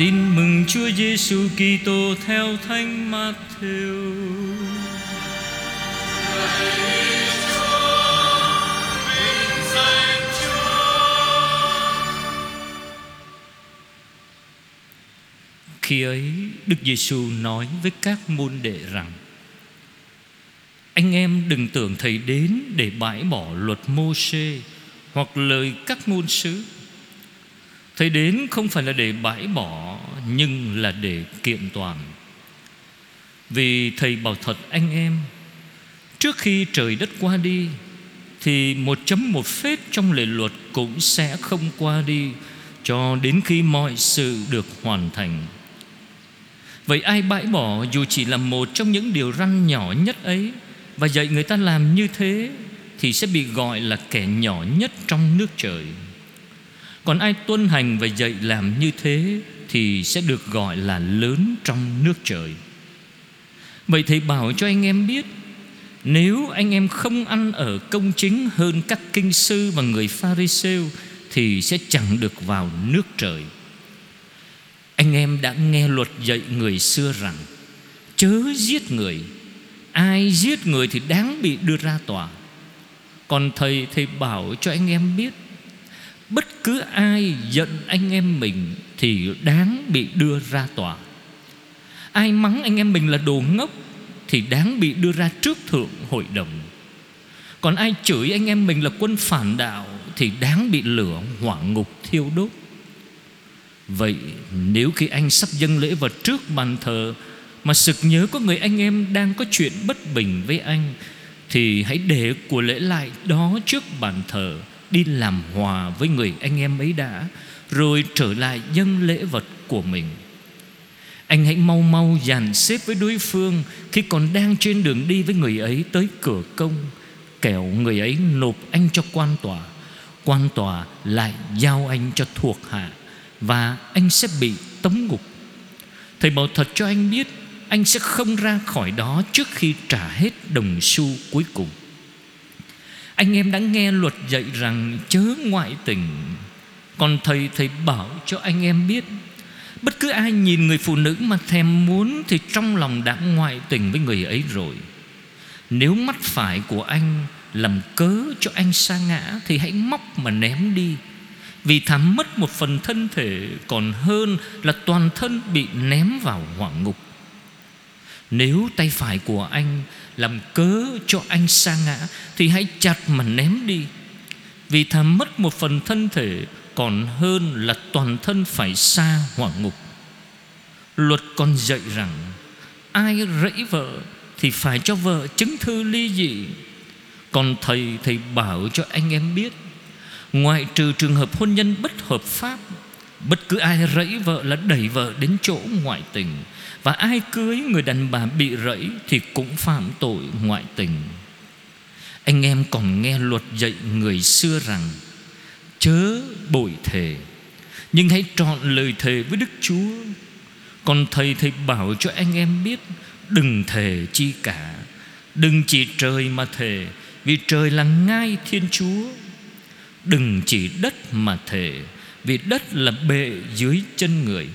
Tin mừng Chúa Giêsu Kitô theo Thánh Matthew. Khi ấy, Đức Giêsu nói với các môn đệ rằng, Anh em đừng tưởng Thầy đến để bãi bỏ luật Mô-sê Hoặc lời các ngôn sứ Thầy đến không phải là để bãi bỏ, Nhưng là để kiện toàn. Vì Thầy bảo thật, anh em, Trước khi trời đất qua đi, Thì một chấm một phết trong lệ luật Cũng sẽ không qua đi Cho đến khi mọi sự được hoàn thành. Vậy ai bãi bỏ dù chỉ là một trong những điều răn nhỏ nhất ấy, Và dạy người ta làm như thế Thì sẽ bị gọi là kẻ nhỏ nhất trong nước trời. Còn ai tuân hành và dạy làm như thế Thì sẽ được gọi là lớn trong nước trời. Vậy thầy bảo cho anh em biết, Nếu anh em không ăn ở công chính hơn các kinh sư và người Pharisêu Thì sẽ chẳng được vào nước trời. Anh em đã nghe luật dạy người xưa rằng, Chớ giết người, Ai giết người thì đáng bị đưa ra tòa. Còn thầy thầy bảo cho anh em biết Bất cứ ai giận anh em mình Thì đáng bị đưa ra tòa. Ai mắng anh em mình là đồ ngốc Thì đáng bị đưa ra trước thượng hội đồng. Còn ai chửi anh em mình là quân phản đạo Thì đáng bị lửa hỏa ngục thiêu đốt. Vậy nếu khi anh sắp dâng lễ vật trước bàn thờ Mà sực nhớ có người anh em đang có chuyện bất bình với anh Thì hãy để của lễ lại đó trước bàn thờ. Đi làm hòa với người anh em ấy đã, Rồi trở lại dâng lễ vật của mình. Anh hãy mau mau dàn xếp với đối phương Khi còn đang trên đường đi với người ấy tới cửa công, Kẻo người ấy nộp anh cho quan tòa. Quan tòa lại giao anh cho thuộc hạ và anh sẽ bị tống ngục. Thầy bảo thật cho anh biết, Anh sẽ không ra khỏi đó Trước khi trả hết đồng xu cuối cùng. Anh em đã nghe luật dạy rằng Chớ ngoại tình, Còn thầy thầy bảo cho anh em biết, Bất cứ ai nhìn người phụ nữ mà thèm muốn Thì trong lòng đã ngoại tình với người ấy rồi. Nếu mắt phải của anh làm cớ cho anh sa ngã Thì hãy móc mà ném đi, vì thảm mất một phần thân thể, Còn hơn là toàn thân bị ném vào hỏa ngục. Nếu tay phải của anh Làm cớ cho anh sa ngã, Thì hãy chặt mà ném đi. Vì thà mất một phần thân thể, Còn hơn là toàn thân phải xa hỏa ngục. Luật còn dạy rằng, Ai rẫy vợ Thì phải cho vợ chứng thư ly dị. Còn thầy thầy bảo cho anh em biết, Ngoại trừ trường hợp hôn nhân bất hợp pháp Bất cứ ai rẫy vợ là đẩy vợ đến chỗ ngoại tình, Và ai cưới người đàn bà bị rẫy Thì cũng phạm tội ngoại tình. Anh em còn nghe luật dạy người xưa rằng, Chớ bội thề, Nhưng hãy trọn lời thề với Đức Chúa. Còn thầy thầy bảo cho anh em biết, Đừng thề chi cả, Đừng chỉ trời mà thề, Vì trời là ngai Thiên Chúa. Đừng chỉ đất mà thề vì đất là bệ dưới chân người.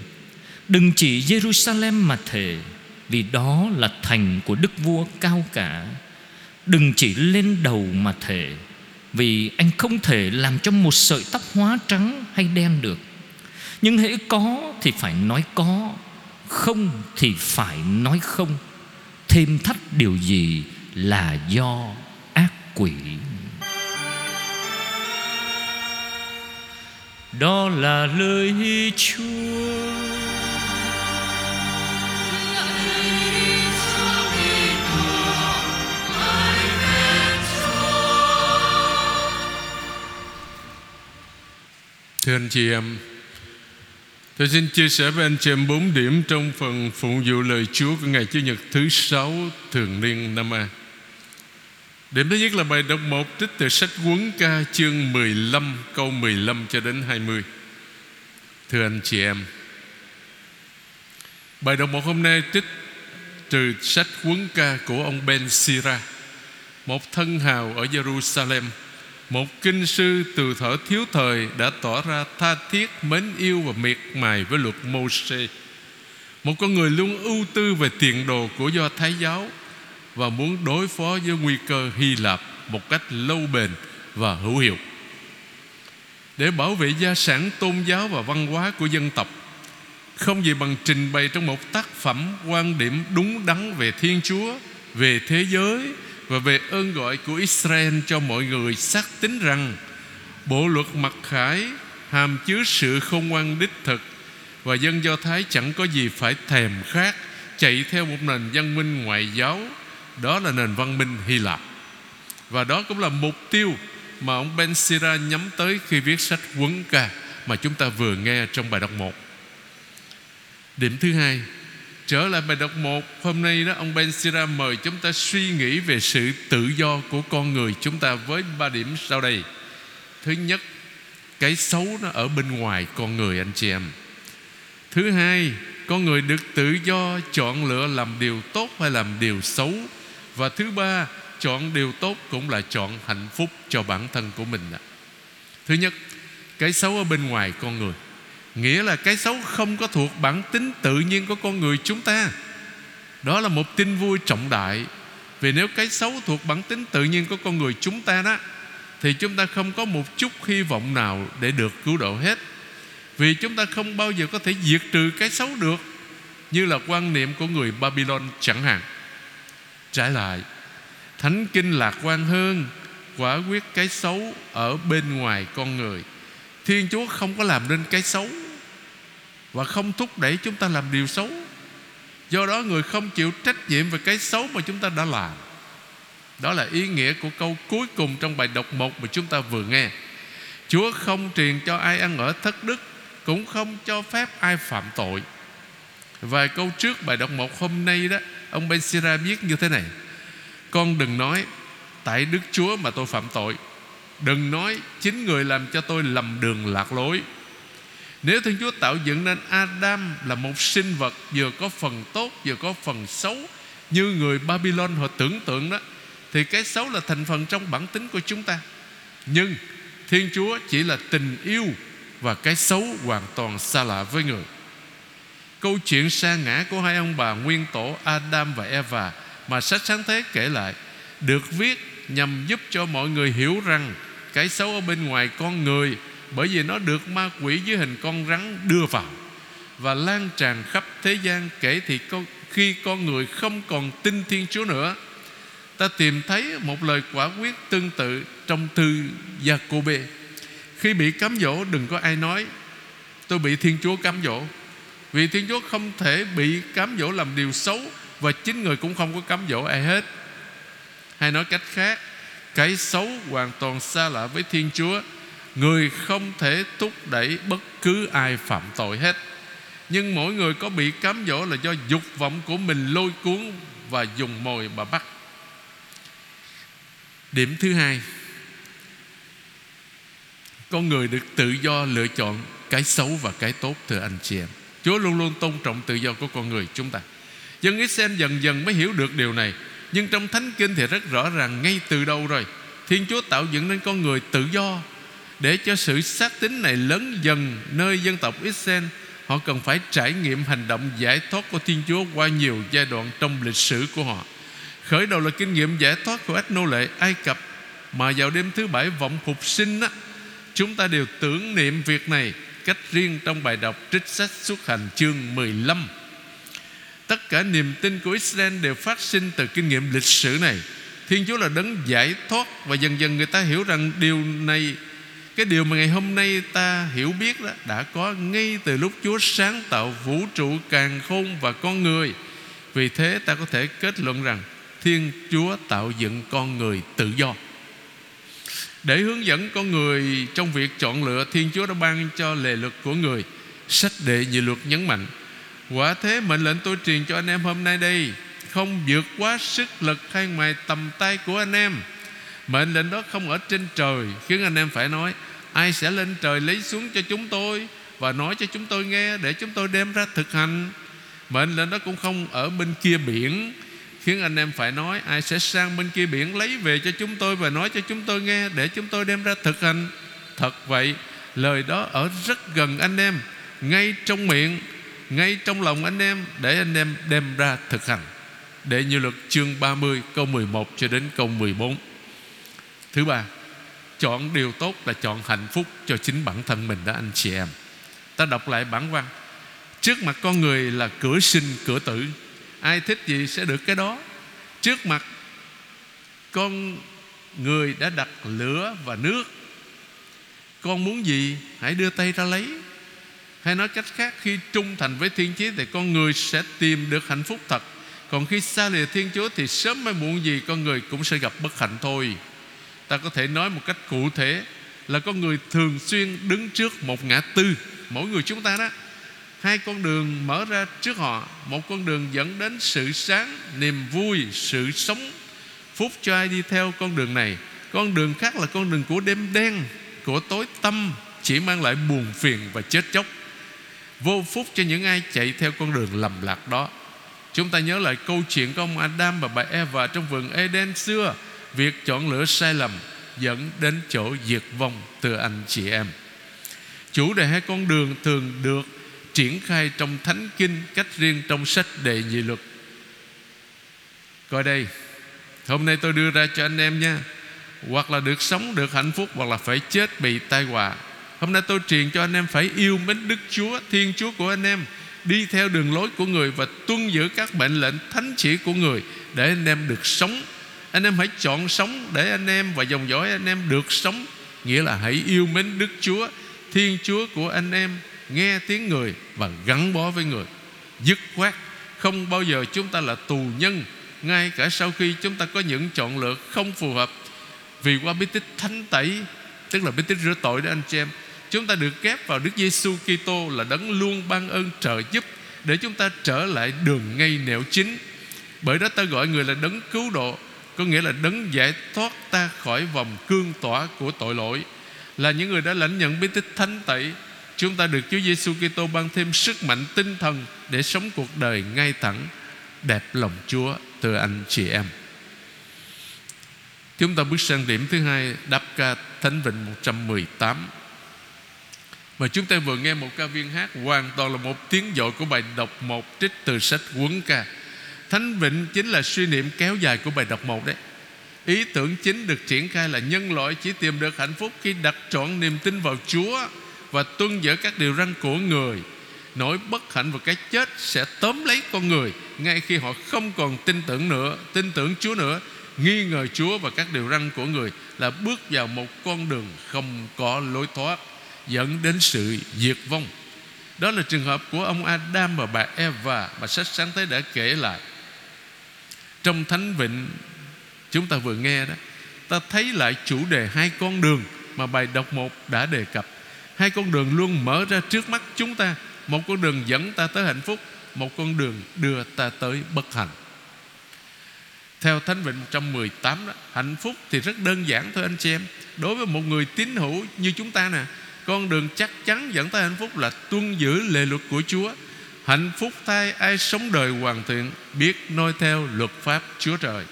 Đừng chỉ Jerusalem mà thề, Vì đó là thành của đức vua cao cả. Đừng chỉ lên đầu mà thề, Vì anh không thể làm cho một sợi tóc hóa trắng hay đen được. Nhưng hễ có thì phải nói có, Không thì phải nói không. Thêm thắt điều gì là do ác quỷ. Đó là lời Chúa. Thưa anh chị em, Tôi xin chia sẻ với anh chị em bốn điểm Trong phần phụng vụ lời Chúa Của ngày Chủ nhật thứ sáu Thường niên năm A Điểm thứ nhất là bài đọc 1 trích từ sách Quấn ca chương 15 câu 15 cho đến 20. Thưa anh chị em, bài đọc 1 hôm nay trích từ sách Quấn ca của ông Ben Sira, một thân hào ở Jerusalem, Một kinh sư từ thở thiếu thời Đã tỏ ra tha thiết Mến yêu và miệt mài với luật mô Một con người luôn ưu tư Về tiền đồ của do Thái giáo và muốn đối phó với nguy cơ Hy Lạp Một cách lâu bền và hữu hiệu. Để bảo vệ gia sản tôn giáo và văn hóa của dân tộc không gì bằng trình bày trong một tác phẩm quan điểm đúng đắn về Thiên Chúa, về thế giới và về ơn gọi của Israel cho mọi người xác tín rằng bộ luật mặc khải hàm chứa sự không ngoan đích thực và dân Do Thái chẳng có gì phải thèm khát chạy theo một nền văn minh ngoại giáo đó là nền văn minh Hy Lạp. Và đó cũng là mục tiêu mà ông Ben Sira nhắm tới khi viết sách quấn ca mà chúng ta vừa nghe trong bài đọc 1 Điểm thứ hai, Trở lại bài đọc 1 Hôm nay đó ông Ben Sira mời chúng ta suy nghĩ Về sự tự do của con người Chúng ta với ba điểm sau đây. Thứ nhất, Cái xấu nó ở bên ngoài con người, anh chị em. Thứ hai, Con người được tự do chọn lựa làm điều tốt hay làm điều xấu và thứ ba, Chọn điều tốt cũng là chọn hạnh phúc cho bản thân của mình Thứ nhất, Cái xấu ở bên ngoài con người. Nghĩa là cái xấu không có thuộc bản tính tự nhiên của con người chúng ta. Đó là một tin vui trọng đại. Vì nếu cái xấu thuộc bản tính tự nhiên của con người chúng ta đó, Thì chúng ta không có một chút hy vọng nào để được cứu độ hết. Vì chúng ta không bao giờ có thể diệt trừ cái xấu được, Như là quan niệm của người Babylon chẳng hạn. Trái lại. Thánh kinh lạc quan hơn, Quả quyết cái xấu ở bên ngoài con người. Thiên Chúa không có làm nên cái xấu và không thúc đẩy chúng ta làm điều xấu. Do đó người không chịu trách nhiệm về cái xấu mà chúng ta đã làm. Đó là ý nghĩa của câu cuối cùng trong bài đọc một mà chúng ta vừa nghe. Chúa không truyền cho ai ăn ở thất đức, Cũng không cho phép ai phạm tội. Vài câu trước bài đọc một hôm nay đó Ông Ben Sira viết như thế này Con đừng nói, Tại Đức Chúa mà tôi phạm tội Đừng nói, chính người làm cho tôi lầm đường lạc lối nếu Thiên Chúa tạo dựng nên Adam là một sinh vật vừa có phần tốt, vừa có phần xấu, như người Babylon họ tưởng tượng đó, thì cái xấu là thành phần trong bản tính của chúng ta. Nhưng Thiên Chúa chỉ là tình yêu và cái xấu hoàn toàn xa lạ với người. Câu chuyện sa ngã của hai ông bà nguyên tổ Adam và Eva mà sách sáng thế kể lại được viết nhằm giúp cho mọi người hiểu rằng cái xấu ở bên ngoài con người bởi vì nó được ma quỷ dưới hình con rắn đưa vào và lan tràn khắp thế gian kể thì con, khi con người không còn tin Thiên Chúa nữa. Ta tìm thấy một lời quả quyết tương tự trong thư Jakob khi bị cám dỗ đừng có ai nói tôi bị Thiên Chúa cám dỗ vì Thiên Chúa không thể bị cám dỗ làm điều xấu và chính người cũng không có cám dỗ ai hết. Hay nói cách khác, cái xấu hoàn toàn xa lạ với Thiên Chúa. Người không thể thúc đẩy bất cứ ai phạm tội hết. Nhưng mỗi người có bị cám dỗ là do dục vọng của mình lôi cuốn Và dùng mồi mà bắt. Điểm thứ hai, Con người được tự do lựa chọn cái xấu và cái tốt, thưa anh chị em. Chúa luôn luôn tôn trọng tự do của con người chúng ta. Dân Israel dần dần mới hiểu được điều này Nhưng trong Thánh Kinh thì rất rõ ràng ngay từ đầu rồi. Thiên Chúa tạo dựng nên con người tự do để cho sự xác tín này lớn dần nơi dân tộc Israel. Họ cần phải trải nghiệm hành động giải thoát của Thiên Chúa qua nhiều giai đoạn trong lịch sử của họ. Khởi đầu là kinh nghiệm giải thoát của ách nô lệ Ai Cập. Mà vào đêm thứ bảy vọng phục sinh á, Chúng ta đều tưởng niệm việc này. Cách riêng trong bài đọc trích sách xuất hành chương 15 Tất cả niềm tin của Israel đều phát sinh từ kinh nghiệm lịch sử này Thiên Chúa là đấng giải thoát Và dần dần người ta hiểu rằng điều này, cái điều mà ngày hôm nay ta hiểu biết đó, đã có ngay từ lúc Chúa sáng tạo vũ trụ càng khôn và con người. Vì thế ta có thể kết luận rằng Thiên Chúa tạo dựng con người tự do. Để hướng dẫn con người trong việc chọn lựa Thiên Chúa đã ban cho lề luật của người, Sách đệ nhị luật nhấn mạnh, Quả thế mệnh lệnh tôi truyền cho anh em hôm nay đây, Không vượt quá sức lực hay ngoài tầm tay của anh em. Mệnh lệnh đó không ở trên trời, Khiến anh em phải nói, Ai sẽ lên trời lấy xuống cho chúng tôi Và nói cho chúng tôi nghe Để chúng tôi đem ra thực hành Mệnh lệnh đó cũng không ở bên kia biển Khiến anh em phải nói, Ai sẽ sang bên kia biển lấy về cho chúng tôi Và nói cho chúng tôi nghe, Để chúng tôi đem ra thực hành? Thật vậy, Lời đó ở rất gần anh em, Ngay trong miệng, Ngay trong lòng anh em, Để anh em đem ra thực hành. Để như luật chương 30 câu 11 cho đến câu 14 Thứ ba, Chọn điều tốt là chọn hạnh phúc cho chính bản thân mình đó anh chị em. Ta đọc lại bản văn. Trước mặt con người là cửa sinh, cửa tử Ai thích gì sẽ được cái đó. Trước mặt con người đã đặt lửa và nước. Con muốn gì, hãy đưa tay ra lấy. Hay nói cách khác, Khi trung thành với thiên chí Thì con người sẽ tìm được hạnh phúc thật. Còn khi xa lìa thiên chúa Thì sớm hay muộn gì con người cũng sẽ gặp bất hạnh thôi. Ta có thể nói một cách cụ thể Là con người thường xuyên đứng trước một ngã tư. Mỗi người chúng ta đó. Hai con đường mở ra trước họ Một con đường dẫn đến sự sáng Niềm vui, sự sống. Phúc cho ai đi theo con đường này? Con đường khác là con đường của đêm đen Của tối tâm Chỉ mang lại buồn phiền và chết chóc. Vô phúc cho những ai chạy theo con đường lầm lạc đó. Chúng ta nhớ lại câu chuyện của ông Adam và bà Eva Trong vườn Eden xưa. Việc chọn lựa sai lầm Dẫn đến chỗ diệt vong từ anh chị em. Chủ đề hai con đường thường được triển khai trong thánh kinh, cách riêng trong sách đệ nhị luật. Coi đây, hôm nay tôi đưa ra cho anh em nha. Hoặc là được sống được hạnh phúc, hoặc là phải chết bị tai họa. Hôm nay tôi truyền cho anh em phải yêu mến đức chúa, thiên chúa của anh em, đi theo đường lối của người và tuân giữ các mệnh lệnh thánh chỉ của người để anh em được sống. Anh em hãy chọn sống để anh em và dòng dõi anh em được sống. Nghĩa là hãy yêu mến đức chúa, thiên chúa của anh em nghe tiếng người và gắn bó với người. Dứt khoát, không bao giờ chúng ta là tù nhân, ngay cả sau khi chúng ta có những chọn lựa không phù hợp. Vì qua bí tích thánh tẩy, tức là bí tích rửa tội đó anh chị em, chúng ta được kép vào Đức Giêsu Kitô là đấng luôn ban ơn trợ giúp để chúng ta trở lại đường ngay nẻo chính. Bởi đó ta gọi người là đấng cứu độ, có nghĩa là đấng giải thoát ta khỏi vòng cương tỏa của tội lỗi. Là những người đã lãnh nhận bí tích thánh tẩy Chúng ta được Chúa Giêsu Kitô ban thêm sức mạnh tinh thần để sống cuộc đời ngay thẳng, đẹp lòng Chúa từ anh chị em. Chúng ta bước sang điểm thứ hai Đáp ca Thánh Vịnh 118 Mà chúng ta vừa nghe một ca viên hát Hoàn toàn là một tiếng dội của bài đọc một Trích từ sách quấn ca. Thánh Vịnh chính là suy niệm kéo dài của bài đọc một đấy. Ý tưởng chính được triển khai là nhân loại chỉ tìm được hạnh phúc Khi đặt trọn niềm tin vào Chúa và tuân giữ các điều răn của người. Nỗi bất hạnh và cái chết sẽ tóm lấy con người, ngay khi họ không còn tin tưởng nữa, tin tưởng Chúa nữa. Nghi ngờ Chúa và các điều răn của người là bước vào một con đường không có lối thoát, dẫn đến sự diệt vong. Đó là trường hợp của ông Adam và bà Eva. Mà sách sáng thế đã kể lại. Trong thánh vịnh, chúng ta vừa nghe đó, ta thấy lại chủ đề hai con đường mà bài đọc một đã đề cập. Hai con đường luôn mở ra trước mắt chúng ta. Một con đường dẫn ta tới hạnh phúc Một con đường đưa ta tới bất hạnh. Theo Thánh Vịnh 118 đó, Hạnh phúc thì rất đơn giản thôi anh chị em. Đối với một người tín hữu như chúng ta nè Con đường chắc chắn dẫn tới hạnh phúc là tuân giữ lệ luật của Chúa. Hạnh phúc thay ai sống đời hoàn thiện Biết noi theo luật pháp Chúa Trời.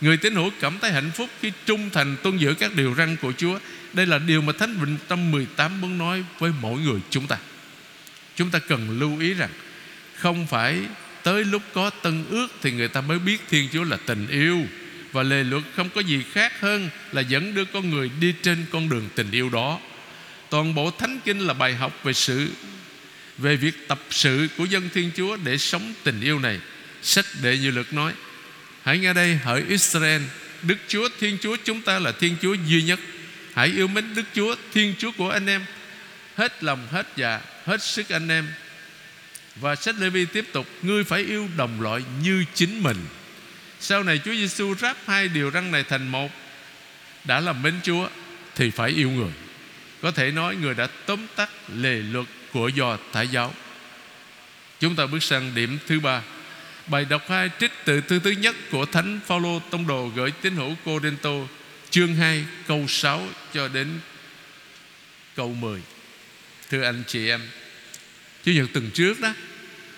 Người tín hữu cảm thấy hạnh phúc khi trung thành tuân giữ các điều răn của Chúa đây là điều mà Thánh Vịnh 118 muốn nói với mỗi người chúng ta. Chúng ta cần lưu ý rằng Không phải tới lúc có tân ước Thì người ta mới biết Thiên Chúa là tình yêu. Và lề luật không có gì khác hơn Là dẫn đưa con người đi trên con đường tình yêu đó. Toàn bộ Thánh Kinh là bài học về sự, Về việc tập sự của dân Thiên Chúa Để sống tình yêu này. Sách đệ như luật nói, Hãy nghe đây, hỡi Israel, Đức Chúa Thiên Chúa chúng ta là Thiên Chúa duy nhất. Hãy yêu mến Đức Chúa, Thiên Chúa của anh em. Hết lòng, hết dạ Hết sức anh em. Và sách Lê Vi tiếp tục, Ngươi phải yêu đồng loại như chính mình. Sau này Chúa Giêsu ráp hai điều răng này thành một, Đã làm mến Chúa Thì phải yêu người. Có thể nói người đã tóm tắt lề luật của do Thái giáo. Chúng ta bước sang điểm thứ ba. Bài đọc hai trích từ thư thứ nhất của Thánh Phaolô Tông Đồ gửi tín hữu Cô Đinh Tô chương 2 câu 6 cho đến câu 10 Thưa anh chị em Chủ nhật tuần trước đó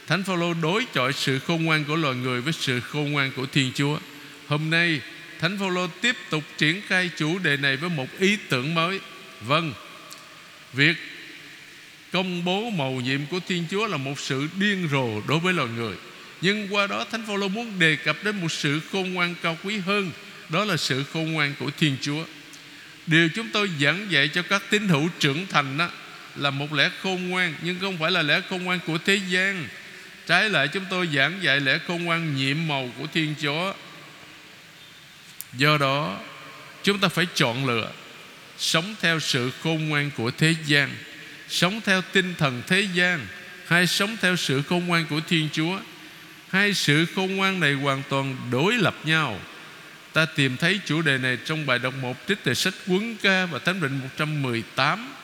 Thánh Phaolô đối chọi sự khôn ngoan của loài người với sự khôn ngoan của Thiên Chúa. Hôm nay Thánh Phaolô tiếp tục triển khai chủ đề này với một ý tưởng mới. Vâng, việc công bố mầu nhiệm của Thiên Chúa là một sự điên rồ đối với loài người. Nhưng qua đó Thánh Phaolô muốn đề cập đến một sự khôn ngoan cao quý hơn, đó là sự khôn ngoan của Thiên Chúa. Điều chúng tôi giảng dạy cho các tín hữu trưởng thành đó là một lẽ khôn ngoan nhưng không phải là lẽ khôn ngoan của thế gian. Trái lại chúng tôi giảng dạy lẽ khôn ngoan nhiệm màu của Thiên Chúa. Do đó chúng ta phải chọn lựa sống theo sự khôn ngoan của thế gian, sống theo tinh thần thế gian hay sống theo sự khôn ngoan của Thiên Chúa. Hai sự khôn ngoan này hoàn toàn đối lập nhau Ta tìm thấy chủ đề này trong bài đọc một trích từ sách Quấn Ca và Thánh Định 118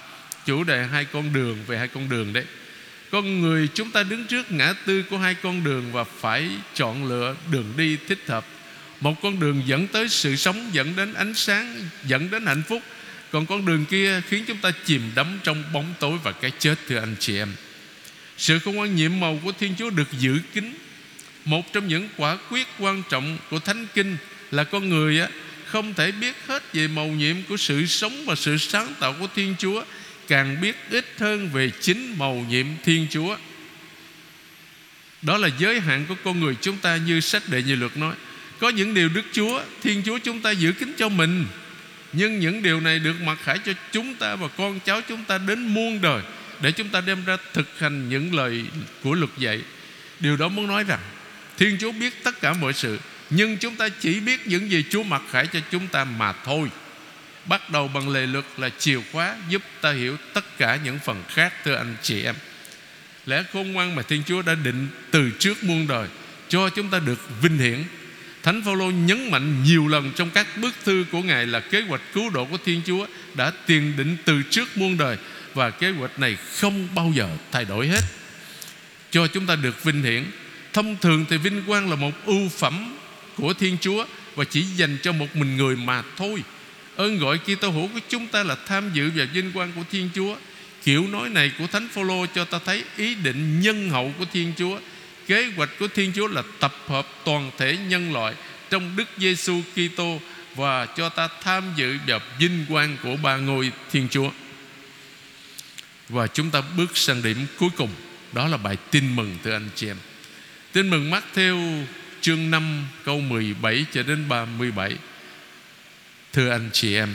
Chủ đề hai con đường về hai con đường đấy. Con người chúng ta đứng trước ngã tư của hai con đường Và phải chọn lựa đường đi thích hợp. Một con đường dẫn tới sự sống, Dẫn đến ánh sáng, Dẫn đến hạnh phúc. Còn con đường kia khiến chúng ta chìm đắm trong bóng tối và cái chết, thưa anh chị em. Sự không quan nhiệm màu của Thiên Chúa được giữ kín. Một trong những quả quyết quan trọng của Thánh Kinh là con người á, không thể biết hết về màu nhiệm của sự sống và sự sáng tạo của Thiên Chúa, càng biết ít hơn về chính màu nhiệm Thiên Chúa. Đó là giới hạn của con người chúng ta như sách đệ nhị luật nói. Có những điều Đức Chúa, Thiên Chúa chúng ta giữ kín cho mình, nhưng những điều này được mặc khải cho chúng ta và con cháu chúng ta đến muôn đời để chúng ta đem ra thực hành những lời của luật dạy. Điều đó muốn nói rằng, Thiên Chúa biết tất cả mọi sự nhưng chúng ta chỉ biết những gì Chúa mặc khải cho chúng ta mà thôi Bắt đầu bằng lề luật là chìa khóa Giúp ta hiểu tất cả những phần khác, Thưa anh chị em Lẽ khôn ngoan mà Thiên Chúa đã định Từ trước muôn đời Cho chúng ta được vinh hiển Thánh Phaolô nhấn mạnh nhiều lần trong các bức thư của Ngài là kế hoạch cứu độ của Thiên Chúa đã tiền định từ trước muôn đời và kế hoạch này không bao giờ thay đổi hết. Cho chúng ta được vinh hiển. Thông thường thì vinh quang là một ưu phẩm của Thiên Chúa và chỉ dành cho một mình người mà thôi. Ơn gọi Kitô hữu của chúng ta là tham dự vào vinh quang của Thiên Chúa. Kiểu nói này của Thánh Phaolô cho ta thấy ý định nhân hậu của Thiên Chúa. Kế hoạch của Thiên Chúa là tập hợp toàn thể nhân loại trong Đức Giêsu Kitô và cho ta tham dự vào vinh quang của ba ngôi Thiên Chúa. Và chúng ta bước sang điểm cuối cùng Đó là bài tin mừng từ anh chị em Tin mừng Matthew chương 5 câu 17 cho đến 37 Thưa anh chị em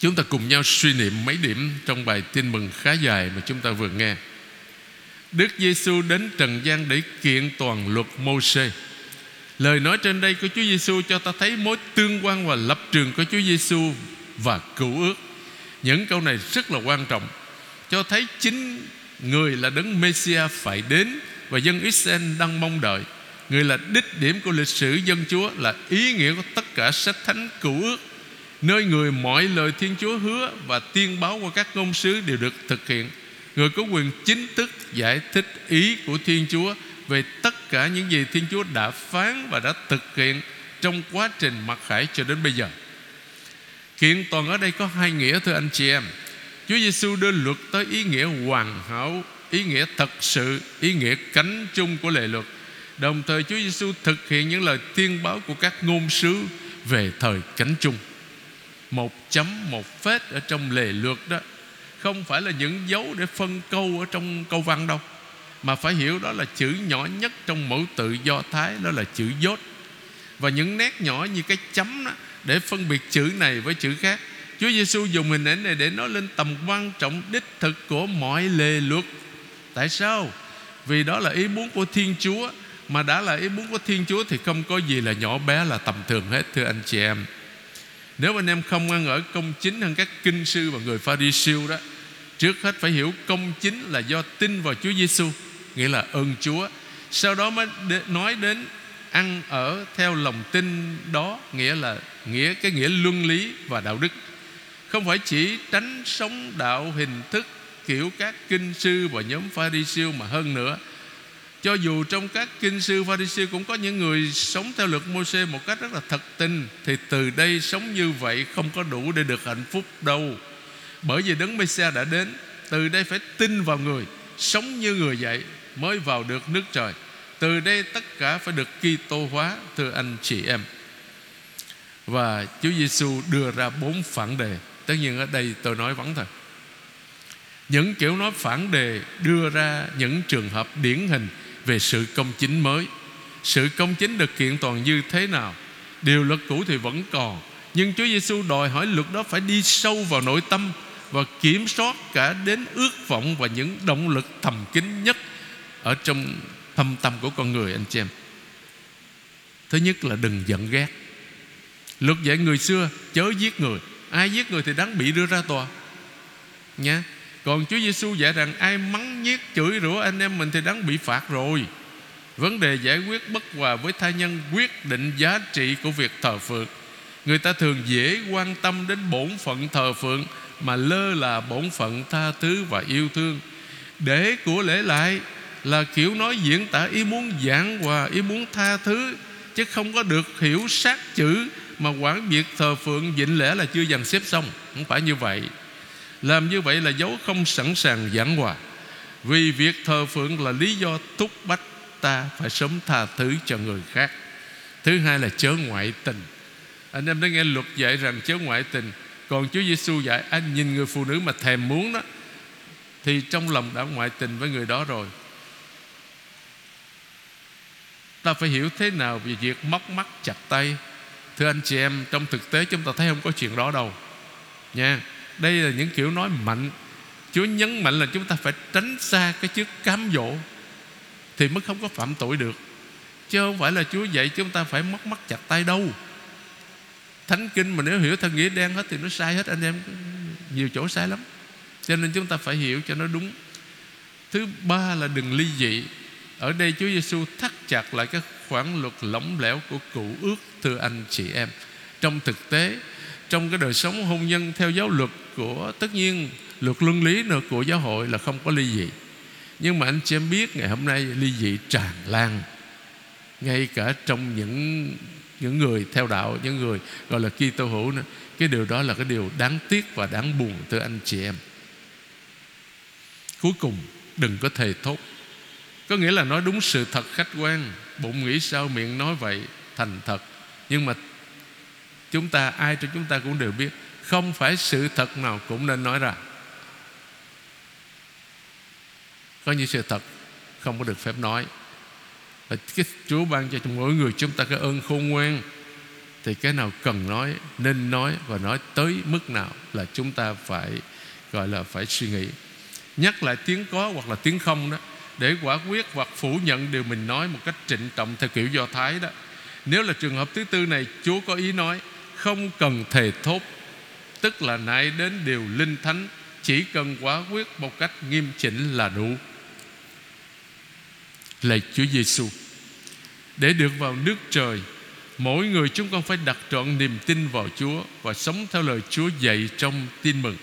Chúng ta cùng nhau suy niệm mấy điểm Trong bài tin mừng khá dài mà chúng ta vừa nghe. Đức Giêsu đến trần gian để kiện toàn luật Mô-xê. Lời nói trên đây của Chúa Giêsu cho ta thấy mối tương quan và lập trường của Chúa Giêsu và cựu ước. Những câu này rất là quan trọng, cho thấy chính người là đấng Messia phải đến và dân Israel đang mong đợi. Người là đích điểm của lịch sử dân Chúa Là ý nghĩa của tất cả sách thánh cựu ước, Nơi người mọi lời Thiên Chúa hứa Và tiên báo qua các ngôn sứ đều được thực hiện. Người có quyền chính thức giải thích ý của Thiên Chúa Về tất cả những gì Thiên Chúa đã phán Và đã thực hiện Trong quá trình mặc khải cho đến bây giờ. Kiện toàn ở đây có hai nghĩa, thưa anh chị em. Chúa Giêsu đưa luật tới ý nghĩa hoàn hảo ý nghĩa thật sự, ý nghĩa cánh chung của lệ luật. Đồng thời Chúa Giêsu thực hiện những lời tiên báo của các ngôn sứ về thời cánh chung. Một chấm một phết ở trong lề luật đó, không phải là những dấu để phân câu ở trong câu văn đâu, mà phải hiểu đó là chữ nhỏ nhất trong mẫu tự do thái, đó là chữ dốt. Và những nét nhỏ như cái chấm đó, để phân biệt chữ này với chữ khác, Chúa Giêsu dùng hình ảnh này để nói lên tầm quan trọng đích thực của mọi lề luật. Tại sao? Vì đó là ý muốn của Thiên Chúa. Mà đã là ý muốn của Thiên Chúa Thì không có gì là nhỏ bé là tầm thường hết, Thưa anh chị em. Nếu anh em không ăn ở công chính hơn các kinh sư và người pha siêu đó, Trước hết phải hiểu công chính là do tin vào Chúa Giêsu Nghĩa là ơn Chúa. Sau đó mới nói đến ăn ở theo lòng tin đó, Nghĩa là nghĩa, cái nghĩa luân lý và đạo đức. Không phải chỉ tránh sống đạo hình thức kiểu các kinh sư và nhóm pha ri siêu mà hơn nữa. Cho dù trong các kinh sư pha ri siêu cũng có những người sống theo luật mô xê một cách rất là thật tình thì từ đây sống như vậy không có đủ để được hạnh phúc đâu. Bởi vì đấng Messiah đã đến, từ đây phải tin vào người, sống như người vậy mới vào được nước trời. Từ đây tất cả phải được Kitô hóa thưa anh chị em. Và Chúa Giêsu đưa ra bốn phản đề. Tất nhiên ở đây tôi nói vắng thôi những kiểu nói phản đề đưa ra những trường hợp điển hình về sự công chính mới. Sự công chính được kiện toàn như thế nào? Điều luật cũ thì vẫn còn, nhưng Chúa Giêsu đòi hỏi luật đó phải đi sâu vào nội tâm và kiểm soát cả đến ước vọng và những động lực thầm kín nhất ở trong thâm tâm của con người, anh chị em. Thứ nhất là đừng giận ghét. Luật dạy người xưa, chớ giết người. Ai giết người thì đáng bị đưa ra tòa. Nha còn Chúa Giêsu dạy rằng, ai mắng nhiếc chửi rủa anh em mình thì đáng bị phạt rồi. Vấn đề giải quyết bất hòa với tha nhân quyết định giá trị của việc thờ phượng. Người ta thường dễ quan tâm đến bổn phận thờ phượng mà lơ là bổn phận tha thứ và yêu thương. Để của lễ lại là kiểu nói diễn tả ý muốn giảng hòa, ý muốn tha thứ, chứ không có được hiểu sát chữ mà quản việc thờ phượng dịnh lễ là chưa dàn xếp xong. Không phải như vậy làm như vậy là dấu không sẵn sàng giảng hòa. Vì việc thờ phượng là lý do thúc bách ta phải sớm tha thứ cho người khác. Thứ hai là chớ ngoại tình. Anh em đã nghe luật dạy rằng chớ ngoại tình. Còn Chúa Giêsu dạy, anh nhìn người phụ nữ mà thèm muốn đó, thì trong lòng đã ngoại tình với người đó rồi. Ta phải hiểu thế nào về việc móc mắt, chặt tay. Thưa anh chị em, trong thực tế chúng ta thấy không có chuyện đó đâu, nha đây là những kiểu nói mạnh. Chúa nhấn mạnh là chúng ta phải tránh xa cái chức cám dỗ thì mới không có phạm tội được. Chứ không phải là Chúa dạy chúng ta phải móc mắt chặt tay đâu. Thánh kinh mà nếu hiểu theo nghĩa đen hết thì nó sai hết, anh em. Nhiều chỗ sai lắm. Cho nên chúng ta phải hiểu cho nó đúng. Thứ ba là đừng ly dị. Ở đây Chúa Giêsu thắt chặt lại các khoản luật lỏng lẻo của cụ ước thưa anh chị em. Trong thực tế, trong cái đời sống hôn nhân theo giáo luật của, tất nhiên, luật luân lý nữa của giáo hội là không có ly dị. Nhưng mà anh chị em biết ngày hôm nay ly dị tràn lan, ngay cả trong những những người theo đạo, những người gọi là Kitô hữu nữa. Cái điều đó là cái điều đáng tiếc và đáng buồn, thưa anh chị em. Cuối cùng, đừng có thề thốt. Có nghĩa là nói đúng sự thật khách quan, bụng nghĩ sao, miệng nói vậy, thành thật. Nhưng mà chúng ta, ai trong chúng ta cũng đều biết không phải sự thật nào cũng nên nói ra. Có những sự thật không có được phép nói. Và cái Chúa ban cho mỗi người chúng ta cái ơn khôn ngoan, thì cái nào cần nói, nên nói và nói tới mức nào là chúng ta phải, gọi là phải suy nghĩ. Nhắc lại tiếng có hoặc là tiếng không đó, để quả quyết hoặc phủ nhận điều mình nói một cách trịnh trọng theo kiểu do thái đó. Nếu là trường hợp thứ tư này, chúa có ý nói, không cần thề thốt tức là nãy đến điều linh thánh chỉ cần quả quyết một cách nghiêm chỉnh là đủ. Lạy Chúa Giêsu để được vào nước trời, mỗi người chúng con phải đặt trọn niềm tin vào Chúa và sống theo lời Chúa dạy trong tin mừng.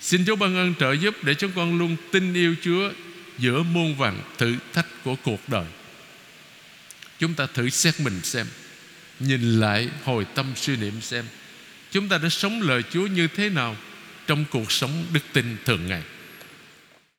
Xin Chúa ban ơn trợ giúp để chúng con luôn tin yêu Chúa giữa muôn vàn thử thách của cuộc đời. Chúng ta thử xét mình xem, nhìn lại hồi tâm suy niệm xem chúng ta đã sống lời Chúa như thế nào trong cuộc sống đức tin thường ngày?